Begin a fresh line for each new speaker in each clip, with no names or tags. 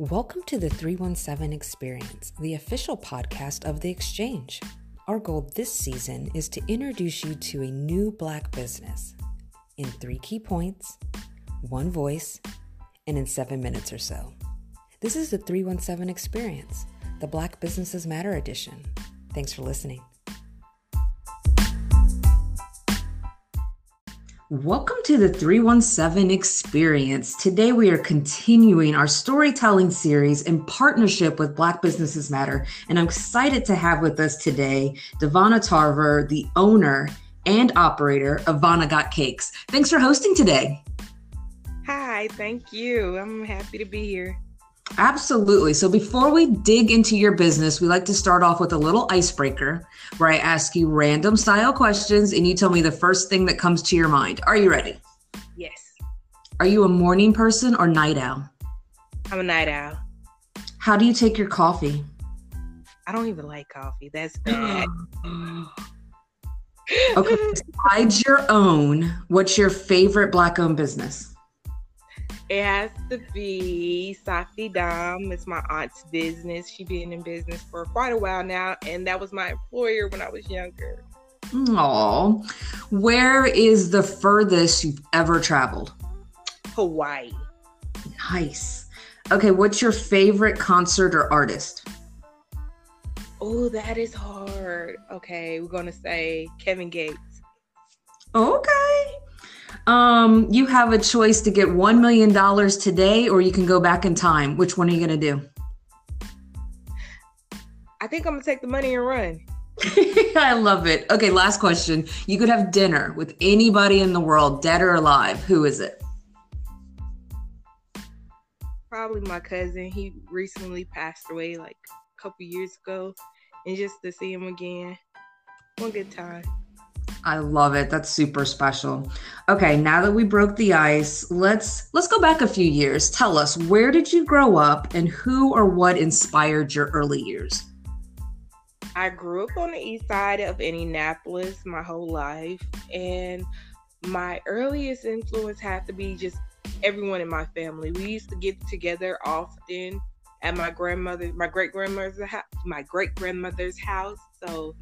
Welcome to the 317 Experience, the official podcast of The Exchange. Our goal this season is to introduce you to a new Black business in three key points, one voice, and in seven minutes or so. This is the 317 Experience, the Black Businesses Matter edition. Thanks for listening. Welcome to the 317 Experience. Today we are continuing our storytelling series in partnership with Black Businesses Matter. And I'm excited to have with us today DaVonna Tarver, the owner and operator of Vonna Got Cakes. Thanks for hosting today.
Hi, thank you. I'm happy to be here.
Absolutely. So before we dig into your business, we like to start off with a little icebreaker where I ask you random style questions and you tell me the first thing that comes to your mind. Are you ready?
Yes.
Are you a morning person or night owl?
I'm a night owl.
How do you take your coffee?
I don't even like coffee. That's bad.
okay. Besides your own, what's your favorite black owned business?
It has to be Sakti Dam. It's my aunt's business. She's been in business for quite a while now, and that was my employer when I was younger.
Oh, where is the furthest you've ever traveled?
Hawaii.
Nice. Okay, what's your favorite concert or artist?
Oh, that is hard. Okay, we're gonna say Kevin Gates.
Okay. Um, you have a choice to get $1 million today or you can go back in time. Which one are you going to do?
I think I'm going to take the money and run.
I love it. Okay, last question. You could have dinner with anybody in the world, dead or alive. Who is it?
Probably my cousin. He recently passed away like a couple years ago. And just to see him again, one good time.
I love it. That's super special. Okay, now that we broke the ice, let's let's go back a few years. Tell us, where did you grow up and who or what inspired your early years?
I grew up on the east side of Indianapolis my whole life and my earliest influence had to be just everyone in my family. We used to get together often at my grandmother, my great grandmother's house, my great grandmother's house. So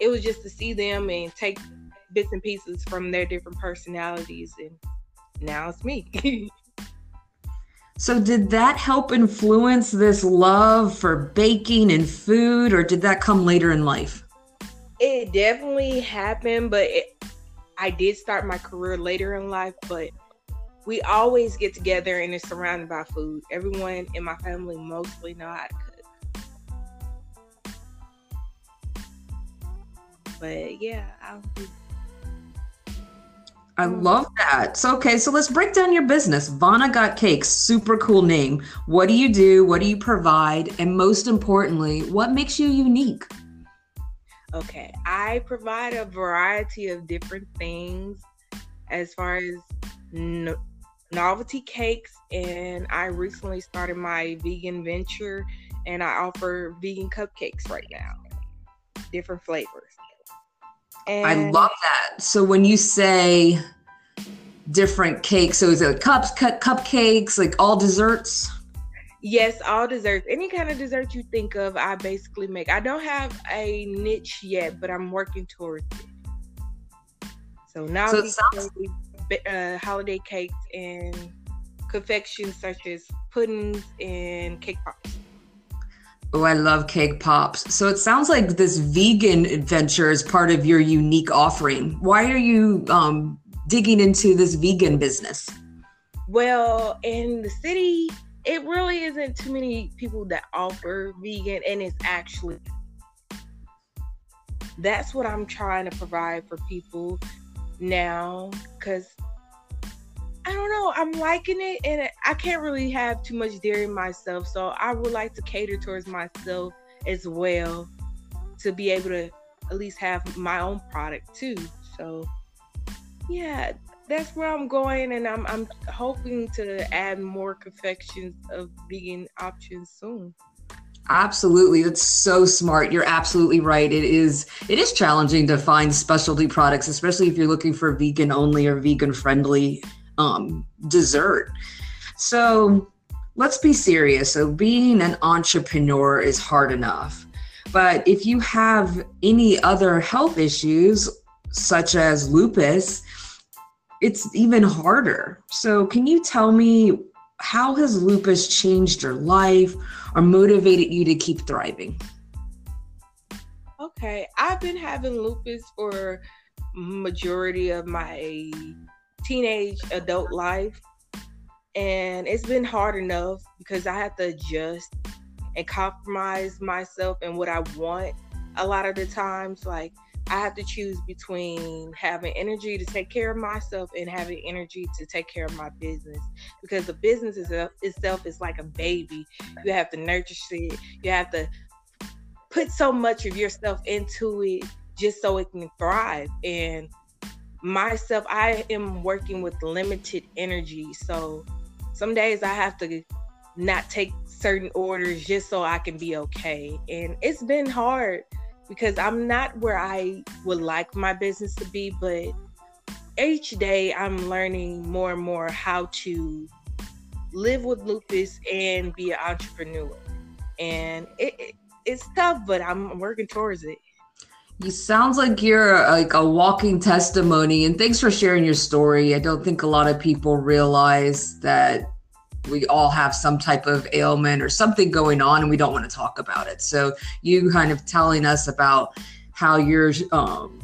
it was just to see them and take bits and pieces from their different personalities and now it's me.
So did that help influence this love for baking and food or did that come later in life?
It definitely happened but it, i did start my career later in life but we always get together and it's surrounded by food. Everyone in my family mostly know how to But yeah, I'll be.
I love that. So, okay, so let's break down your business. Vonna Got Cakes, super cool name. What do you do? What do you provide? And most importantly, what makes you unique?
Okay, I provide a variety of different things as far as no- novelty cakes, and I recently started my vegan venture, and I offer vegan cupcakes right now, different flavors.
And I love that. So when you say different cakes, so is it like cups, cut cupcakes, like all desserts?
Yes, all desserts. Any kind of dessert you think of, I basically make. I don't have a niche yet, but I'm working towards it. So now so sounds- uh, holiday cakes and confections such as puddings and cake pops.
Oh, I love cake pops. So it sounds like this vegan adventure is part of your unique offering. Why are you um, digging into this vegan business?
Well, in the city, it really isn't too many people that offer vegan, and it's actually that's what I'm trying to provide for people now because don't know. I'm liking it, and I can't really have too much dairy myself. So I would like to cater towards myself as well to be able to at least have my own product too. So yeah, that's where I'm going, and I'm I'm hoping to add more confections of vegan options soon.
Absolutely. That's so smart. You're absolutely right. It is it is challenging to find specialty products, especially if you're looking for vegan only or vegan friendly um, dessert. So let's be serious. So, being an entrepreneur is hard enough. But if you have any other health issues, such as lupus, it's even harder. So, can you tell me how has lupus changed your life or motivated you to keep thriving?
Okay, I've been having lupus for majority of my teenage adult life and it's been hard enough because I have to adjust and compromise myself and what I want a lot of the times like I have to choose between having energy to take care of myself and having energy to take care of my business because the business itself is like a baby. You have to nurture it. You have to put so much of yourself into it just so it can thrive. And myself, I am working with limited energy. So some days I have to not take certain orders just so I can be okay. And it's been hard because I'm not where I would like my business to be, but each day I'm learning more and more how to live with lupus and be an entrepreneur. And it, it it's tough, but I'm working towards it.
You sounds like you're like a walking testimony and thanks for sharing your story. I don't think a lot of people realize that we all have some type of ailment or something going on and we don't want to talk about it. So you kind of telling us about how you're um,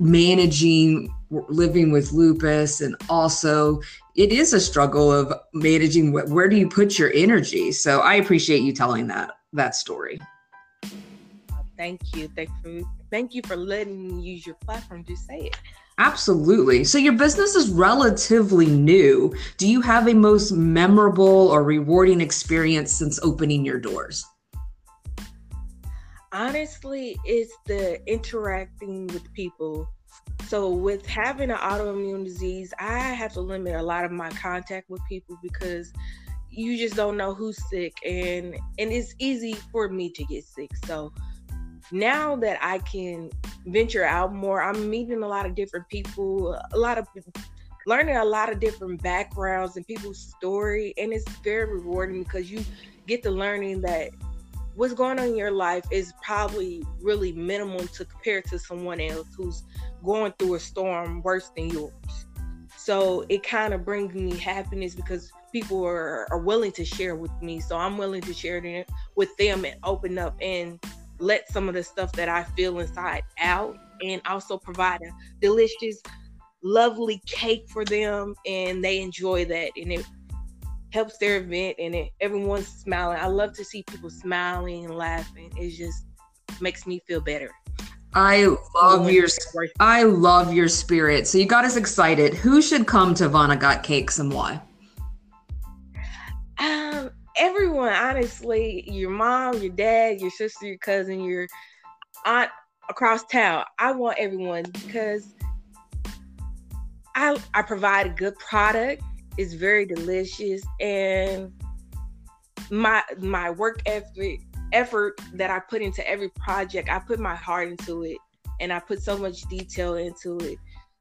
managing living with lupus and also it is a struggle of managing where do you put your energy. So I appreciate you telling that that story.
Thank you. Thank you. Thank you for letting me use your platform to say it.
Absolutely. So your business is relatively new. Do you have a most memorable or rewarding experience since opening your doors?
Honestly, it's the interacting with people. So with having an autoimmune disease, I have to limit a lot of my contact with people because you just don't know who's sick and and it's easy for me to get sick. So now that I can venture out more, I'm meeting a lot of different people, a lot of learning a lot of different backgrounds and people's story and it's very rewarding because you get to learning that what's going on in your life is probably really minimal to compare to someone else who's going through a storm worse than yours. So it kind of brings me happiness because people are, are willing to share with me. So I'm willing to share it with them and open up and let some of the stuff that I feel inside out and also provide a delicious, lovely cake for them and they enjoy that and it helps their event and it, everyone's smiling. I love to see people smiling and laughing. It just makes me feel better.
I love your I love your spirit. So you got us excited. Who should come to Vonna Got Cakes and why?
Everyone, honestly, your mom, your dad, your sister, your cousin, your aunt across town. I want everyone because I I provide a good product. It's very delicious and my my work effort effort that I put into every project, I put my heart into it and I put so much detail into it.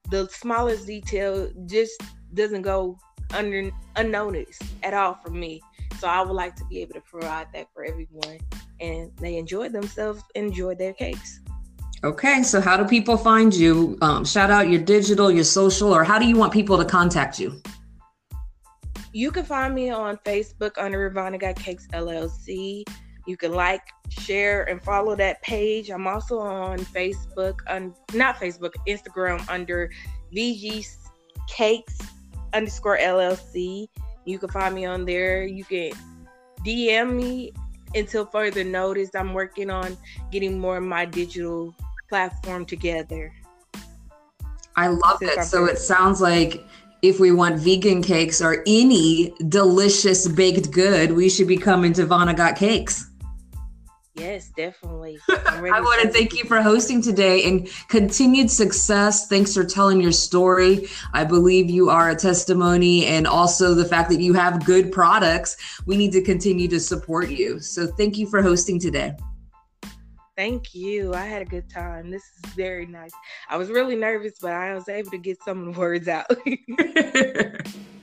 The smallest detail just doesn't go under unnoticed at all for me. So I would like to be able to provide that for everyone and they enjoy themselves, enjoy their cakes.
Okay, so how do people find you? Um, shout out your digital, your social, or how do you want people to contact you?
You can find me on Facebook under Vonna Got Cakes LLC. You can like, share, and follow that page. I'm also on Facebook, on not Facebook, Instagram under VG Cakes underscore LLC. You can find me on there. You can DM me until further notice. I'm working on getting more of my digital platform together.
I love it. So it sounds like if we want vegan cakes or any delicious baked good, we should be coming to Vonna Got Cakes.
Yes, definitely.
I want to thank you for hosting today and continued success. Thanks for telling your story. I believe you are a testimony and also the fact that you have good products. We need to continue to support you. So thank you for hosting today.
Thank you. I had a good time. This is very nice. I was really nervous, but I was able to get some of the words out.